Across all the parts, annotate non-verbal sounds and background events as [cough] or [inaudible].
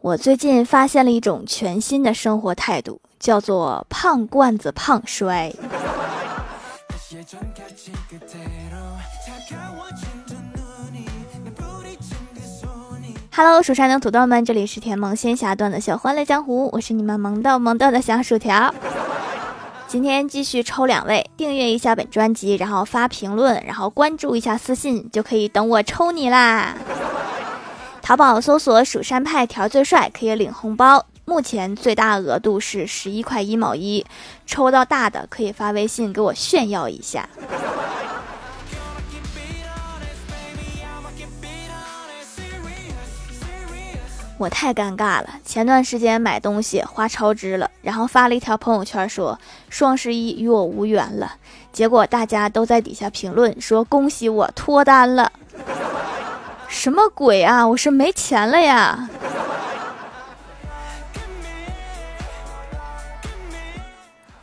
我最近发现了一种全新的生活态度，叫做“胖罐子胖摔”。Hello，蜀山的土豆们，这里是甜萌仙侠段的小欢乐江湖，我是你们萌豆萌豆的小薯条。今天继续抽两位，订阅一下本专辑，然后发评论，然后关注一下私信，就可以等我抽你啦。淘宝搜索“蜀山派条最帅”，可以领红包。目前最大额度是十一块一毛一，抽到大的可以发微信给我炫耀一下。我太尴尬了，前段时间买东西花超支了，然后发了一条朋友圈说双十一与我无缘了，结果大家都在底下评论说恭喜我脱单了。什么鬼啊！我是没钱了呀。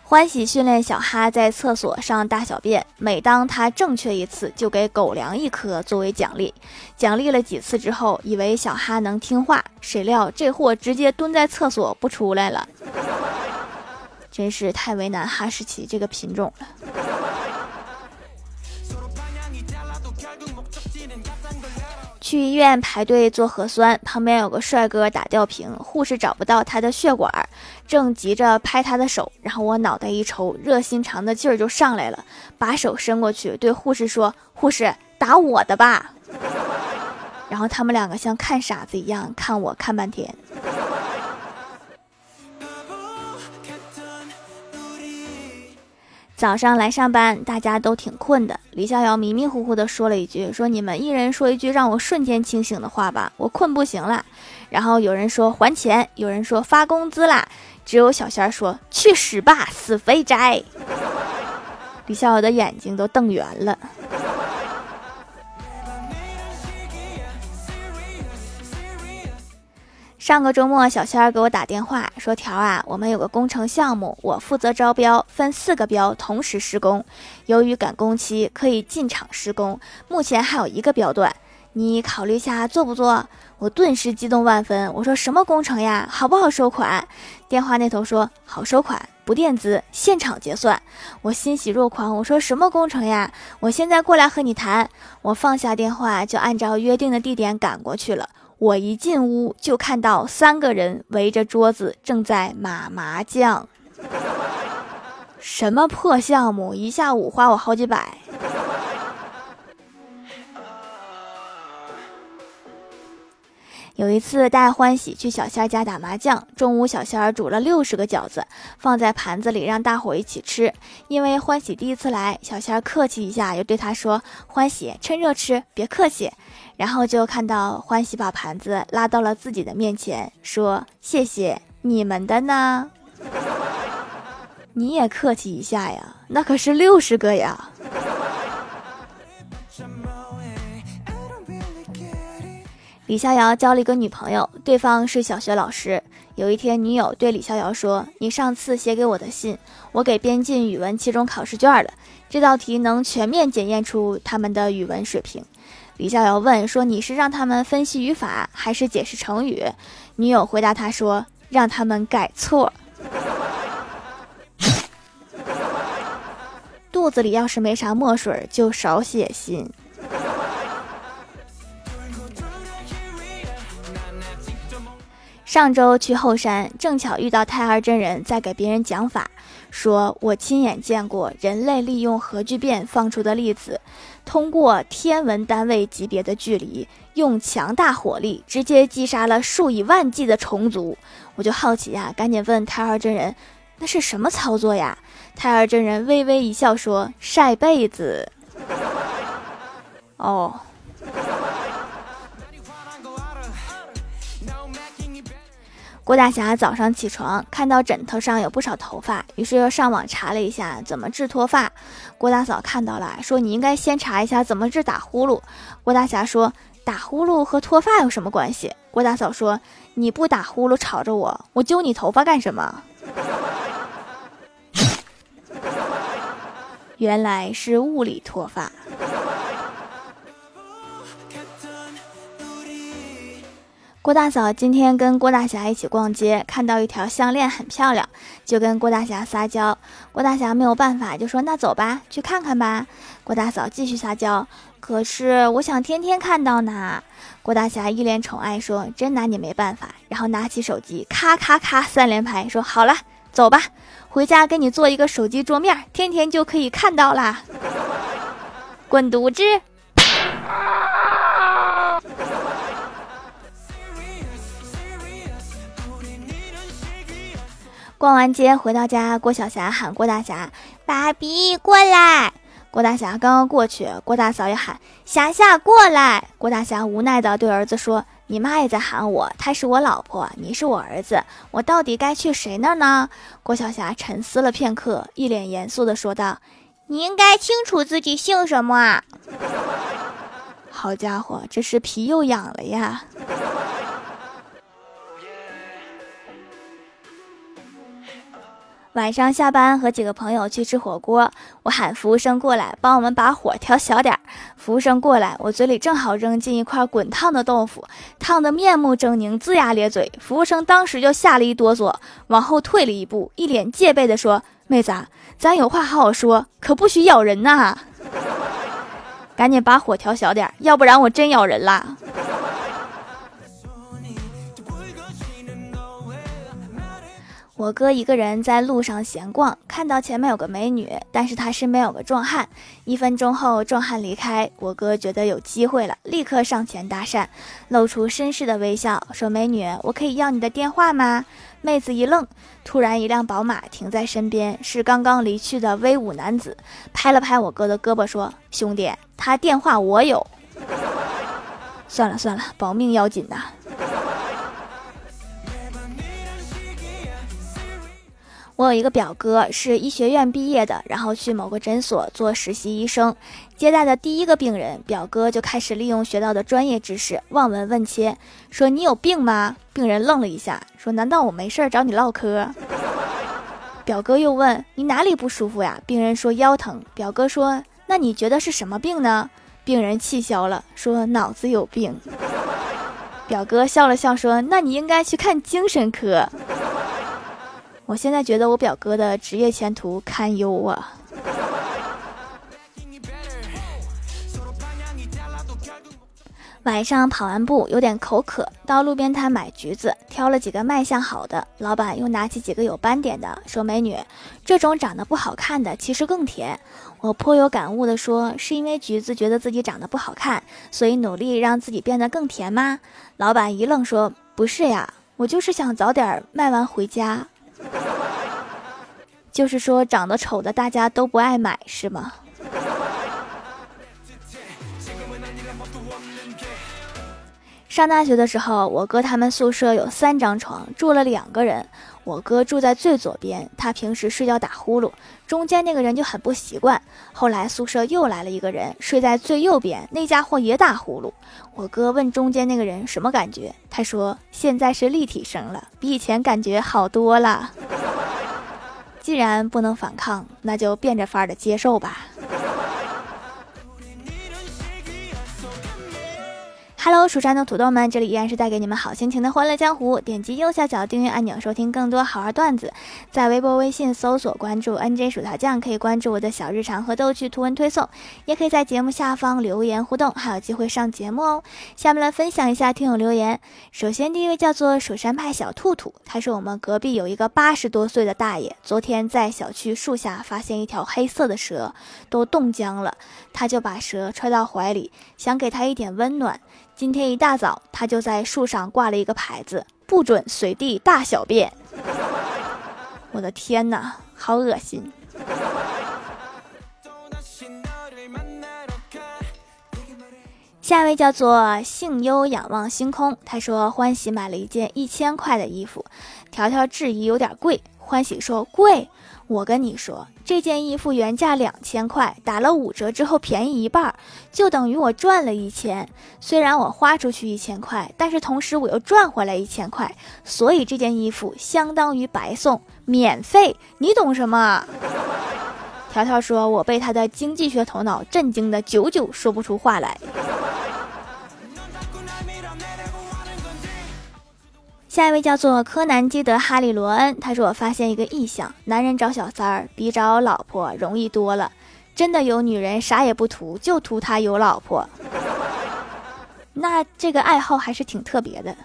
欢喜训练小哈在厕所上大小便，每当他正确一次，就给狗粮一颗作为奖励。奖励了几次之后，以为小哈能听话，谁料这货直接蹲在厕所不出来了。真是太为难哈士奇这个品种了。去医院排队做核酸，旁边有个帅哥打吊瓶，护士找不到他的血管，正急着拍他的手，然后我脑袋一抽，热心肠的劲儿就上来了，把手伸过去对护士说：“护士，打我的吧。”然后他们两个像看傻子一样看我看半天。早上来上班，大家都挺困的。李逍遥迷迷糊糊地说了一句：“说你们一人说一句让我瞬间清醒的话吧，我困不行了。”然后有人说还钱，有人说发工资啦，只有小仙儿说去死吧，死肥宅！[laughs] 李逍遥的眼睛都瞪圆了。上个周末，小仙儿给我打电话说：“条啊，我们有个工程项目，我负责招标，分四个标同时施工。由于赶工期，可以进场施工。目前还有一个标段，你考虑下做不做？”我顿时激动万分，我说：“什么工程呀？好不好收款？”电话那头说：“好收款，不垫资，现场结算。”我欣喜若狂，我说：“什么工程呀？我现在过来和你谈。”我放下电话，就按照约定的地点赶过去了。我一进屋就看到三个人围着桌子正在打麻将，什么破项目，一下午花我好几百。有一次带欢喜去小仙儿家打麻将，中午小仙儿煮了六十个饺子，放在盘子里让大伙一起吃。因为欢喜第一次来，小仙儿客气一下，又对他说：“欢喜，趁热吃，别客气。”然后就看到欢喜把盘子拉到了自己的面前，说：“谢谢你们的呢，[laughs] 你也客气一下呀，那可是六十个呀。”李逍遥交了一个女朋友，对方是小学老师。有一天，女友对李逍遥说：“你上次写给我的信，我给编进语文期中考试卷了。这道题能全面检验出他们的语文水平。”李逍遥问说：“你是让他们分析语法，还是解释成语？”女友回答他说：“让他们改错。[laughs] 肚子里要是没啥墨水，就少写信。”上周去后山，正巧遇到太二真人在给别人讲法，说我亲眼见过人类利用核聚变放出的粒子，通过天文单位级别的距离，用强大火力直接击杀了数以万计的虫族。我就好奇呀，赶紧问太二真人，那是什么操作呀？太二真人微微一笑说：“晒被子。”哦。郭大侠早上起床看到枕头上有不少头发，于是又上网查了一下怎么治脱发。郭大嫂看到了，说：“你应该先查一下怎么治打呼噜。”郭大侠说：“打呼噜和脱发有什么关系？”郭大嫂说：“你不打呼噜吵着我，我揪你头发干什么？” [laughs] 原来是物理脱发。郭大嫂今天跟郭大侠一起逛街，看到一条项链很漂亮，就跟郭大侠撒娇。郭大侠没有办法，就说：“那走吧，去看看吧。”郭大嫂继续撒娇：“可是我想天天看到呢。”郭大侠一脸宠爱说：“真拿你没办法。”然后拿起手机，咔咔咔三连拍，说：“好了，走吧，回家给你做一个手机桌面，天天就可以看到啦。[laughs] ”滚犊子！逛完街回到家，郭晓霞喊郭大侠：“爸比过来！”郭大侠刚刚过去，郭大嫂也喊：“霞霞过来！”郭大侠无奈的对儿子说：“你妈也在喊我，她是我老婆，你是我儿子，我到底该去谁那儿呢？”郭晓霞沉思了片刻，一脸严肃的说道：“你应该清楚自己姓什么啊！”好家伙，这是皮又痒了呀！晚上下班和几个朋友去吃火锅，我喊服务生过来帮我们把火调小点儿。服务生过来，我嘴里正好扔进一块滚烫的豆腐，烫得面目狰狞，龇牙咧嘴。服务生当时就吓了一哆嗦，往后退了一步，一脸戒备地说：“妹子，咱有话好好说，可不许咬人呐！赶紧把火调小点儿，要不然我真咬人啦！”我哥一个人在路上闲逛，看到前面有个美女，但是他身边有个壮汉。一分钟后，壮汉离开，我哥觉得有机会了，立刻上前搭讪，露出绅士的微笑，说：“美女，我可以要你的电话吗？”妹子一愣，突然一辆宝马停在身边，是刚刚离去的威武男子，拍了拍我哥的胳膊，说：“兄弟，他电话我有。”算了算了，保命要紧呐。我有一个表哥是医学院毕业的，然后去某个诊所做实习医生，接待的第一个病人，表哥就开始利用学到的专业知识望闻问切，说你有病吗？病人愣了一下，说难道我没事找你唠嗑？表哥又问你哪里不舒服呀？病人说腰疼。表哥说那你觉得是什么病呢？病人气消了，说脑子有病。[laughs] 表哥笑了笑说那你应该去看精神科。我现在觉得我表哥的职业前途堪忧啊！晚上跑完步有点口渴，到路边摊买橘子，挑了几个卖相好的。老板又拿起几个有斑点的，说：“美女，这种长得不好看的其实更甜。”我颇有感悟的说：“是因为橘子觉得自己长得不好看，所以努力让自己变得更甜吗？”老板一愣说：“不是呀，我就是想早点卖完回家。”就是说，长得丑的大家都不爱买，是吗？上大学的时候，我哥他们宿舍有三张床，住了两个人。我哥住在最左边，他平时睡觉打呼噜，中间那个人就很不习惯。后来宿舍又来了一个人，睡在最右边，那家伙也打呼噜。我哥问中间那个人什么感觉，他说现在是立体声了，比以前感觉好多了。[laughs] 既然不能反抗，那就变着法儿的接受吧。Hello，蜀山的土豆们，这里依然是带给你们好心情的欢乐江湖。点击右下角订阅按钮，收听更多好玩段子。在微博、微信搜索关注 NJ 薯条酱，可以关注我的小日常和逗趣图文推送，也可以在节目下方留言互动，还有机会上节目哦。下面来分享一下听友留言。首先，第一位叫做蜀山派小兔兔，他说我们隔壁有一个八十多岁的大爷，昨天在小区树下发现一条黑色的蛇，都冻僵了，他就把蛇揣到怀里，想给他一点温暖。今天一大早，他就在树上挂了一个牌子，不准随地大小便。我的天哪，好恶心！下一位叫做幸优仰望星空，他说欢喜买了一件一千块的衣服，条条质疑有点贵，欢喜说贵。我跟你说，这件衣服原价两千块，打了五折之后便宜一半，就等于我赚了一千。虽然我花出去一千块，但是同时我又赚回来一千块，所以这件衣服相当于白送，免费。你懂什么？[laughs] 条条说：“我被他的经济学头脑震惊的久久说不出话来。”下一位叫做柯南基德哈里罗恩，他说我发现一个异象：男人找小三儿比找老婆容易多了。真的有女人啥也不图，就图他有老婆。那这个爱好还是挺特别的。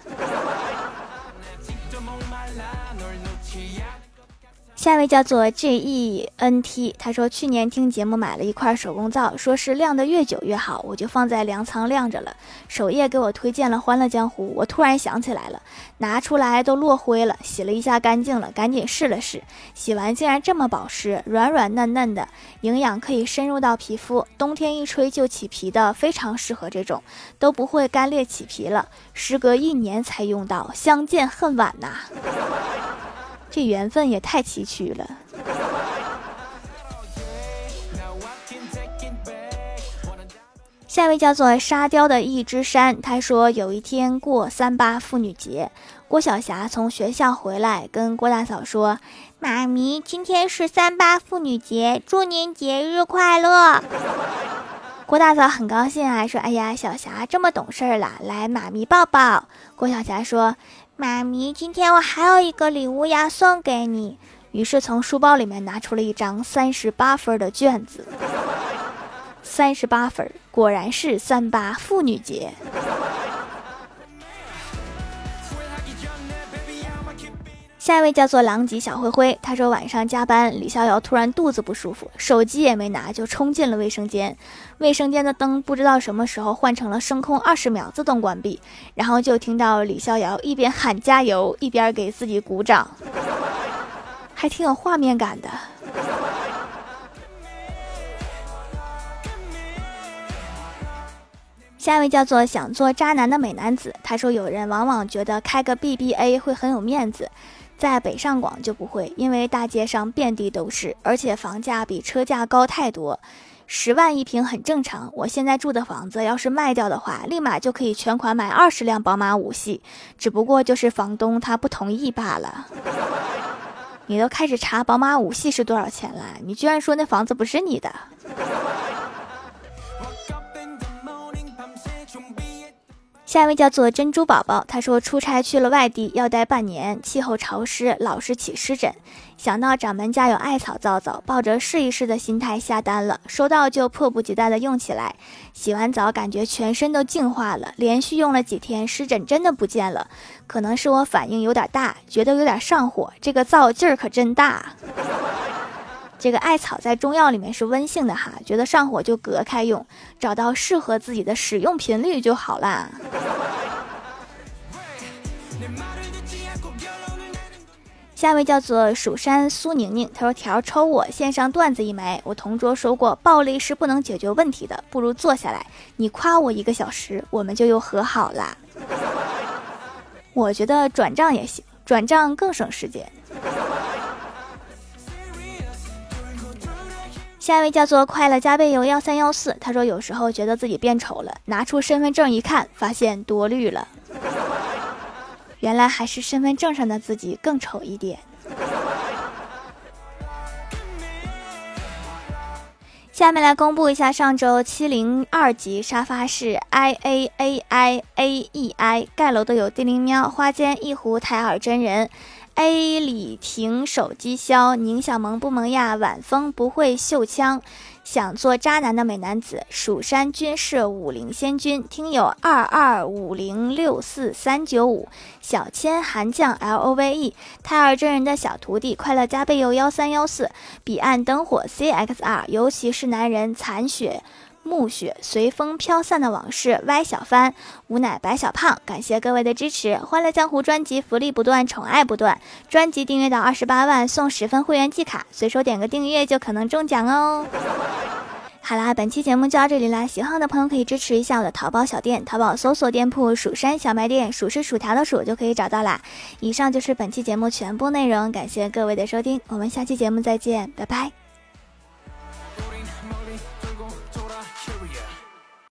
下一位叫做 J E N T，他说去年听节目买了一块手工皂，说是晾得越久越好，我就放在粮仓晾着了。首页给我推荐了《欢乐江湖》，我突然想起来了，拿出来都落灰了，洗了一下干净了，赶紧试了试，洗完竟然这么保湿，软软嫩嫩的，营养可以深入到皮肤，冬天一吹就起皮的，非常适合这种，都不会干裂起皮了。时隔一年才用到，相见恨晚呐。这缘分也太崎岖了。下一位叫做沙雕的一只山，他说有一天过三八妇女节，郭晓霞从学校回来，跟郭大嫂说：“妈咪，今天是三八妇女节，祝您节日快乐。”郭大嫂很高兴啊，说：“哎呀，小霞这么懂事儿啦，来，妈咪抱抱。”郭晓霞说。妈咪，今天我还有一个礼物要送给你。于是从书包里面拿出了一张三十八分的卷子。三十八分，果然是三八妇女节。下一位叫做狼藉小灰灰，他说晚上加班，李逍遥突然肚子不舒服，手机也没拿就冲进了卫生间，卫生间的灯不知道什么时候换成了声控二十秒自动关闭，然后就听到李逍遥一边喊加油，一边给自己鼓掌，还挺有画面感的。下一位叫做想做渣男的美男子，他说有人往往觉得开个 BBA 会很有面子。在北上广就不会，因为大街上遍地都是，而且房价比车价高太多，十万一平很正常。我现在住的房子要是卖掉的话，立马就可以全款买二十辆宝马五系，只不过就是房东他不同意罢了。你都开始查宝马五系是多少钱了，你居然说那房子不是你的？下一位叫做珍珠宝宝，他说出差去了外地，要待半年，气候潮湿，老是起湿疹。想到掌门家有艾草皂皂，抱着试一试的心态下单了，收到就迫不及待的用起来。洗完澡感觉全身都净化了，连续用了几天，湿疹真的不见了。可能是我反应有点大，觉得有点上火，这个皂劲儿可真大。这个艾草在中药里面是温性的哈，觉得上火就隔开用，找到适合自己的使用频率就好啦。下一位叫做蜀山苏宁宁，他说：“条抽我线上段子一枚。我同桌说过，暴力是不能解决问题的，不如坐下来，你夸我一个小时，我们就又和好啦。”我觉得转账也行，转账更省时间。下一位叫做快乐加倍油幺三幺四，他说有时候觉得自己变丑了，拿出身份证一看，发现多虑了，原来还是身份证上的自己更丑一点。下面来公布一下上周七零二级沙发是 i a a i a e i 盖楼的有地灵喵、花间一壶、台尔真人。A 李婷手机销，宁小萌不萌呀？晚风不会秀枪，想做渣男的美男子。蜀山军事武林仙君，听友二二五零六四三九五。小千寒将 L O V E，胎儿真人的小徒弟，快乐加倍有幺三幺四。彼岸灯火 C X R，尤其是男人残血。暮雪随风飘散的往事，歪小帆，吾乃白小胖，感谢各位的支持，欢乐江湖专辑福利不断，宠爱不断，专辑订阅到二十八万送十分会员季卡，随手点个订阅就可能中奖哦。好啦，本期节目就到这里啦，喜欢的朋友可以支持一下我的淘宝小店，淘宝搜索店铺“蜀山小卖店”，数是薯条的数就可以找到啦。以上就是本期节目全部内容，感谢各位的收听，我们下期节目再见，拜拜。